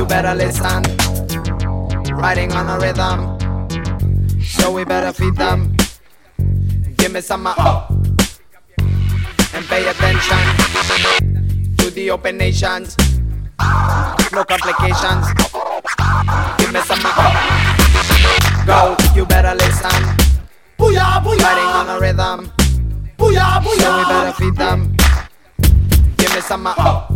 you better listen. Riding on a rhythm. So we better feed them. Give me some up and pay attention to the open nations. No complications. Give me some up. Go, you better listen. Booyah, booyah. Riding on a rhythm. Booyah, booyah. So we better feed them. Give me some up.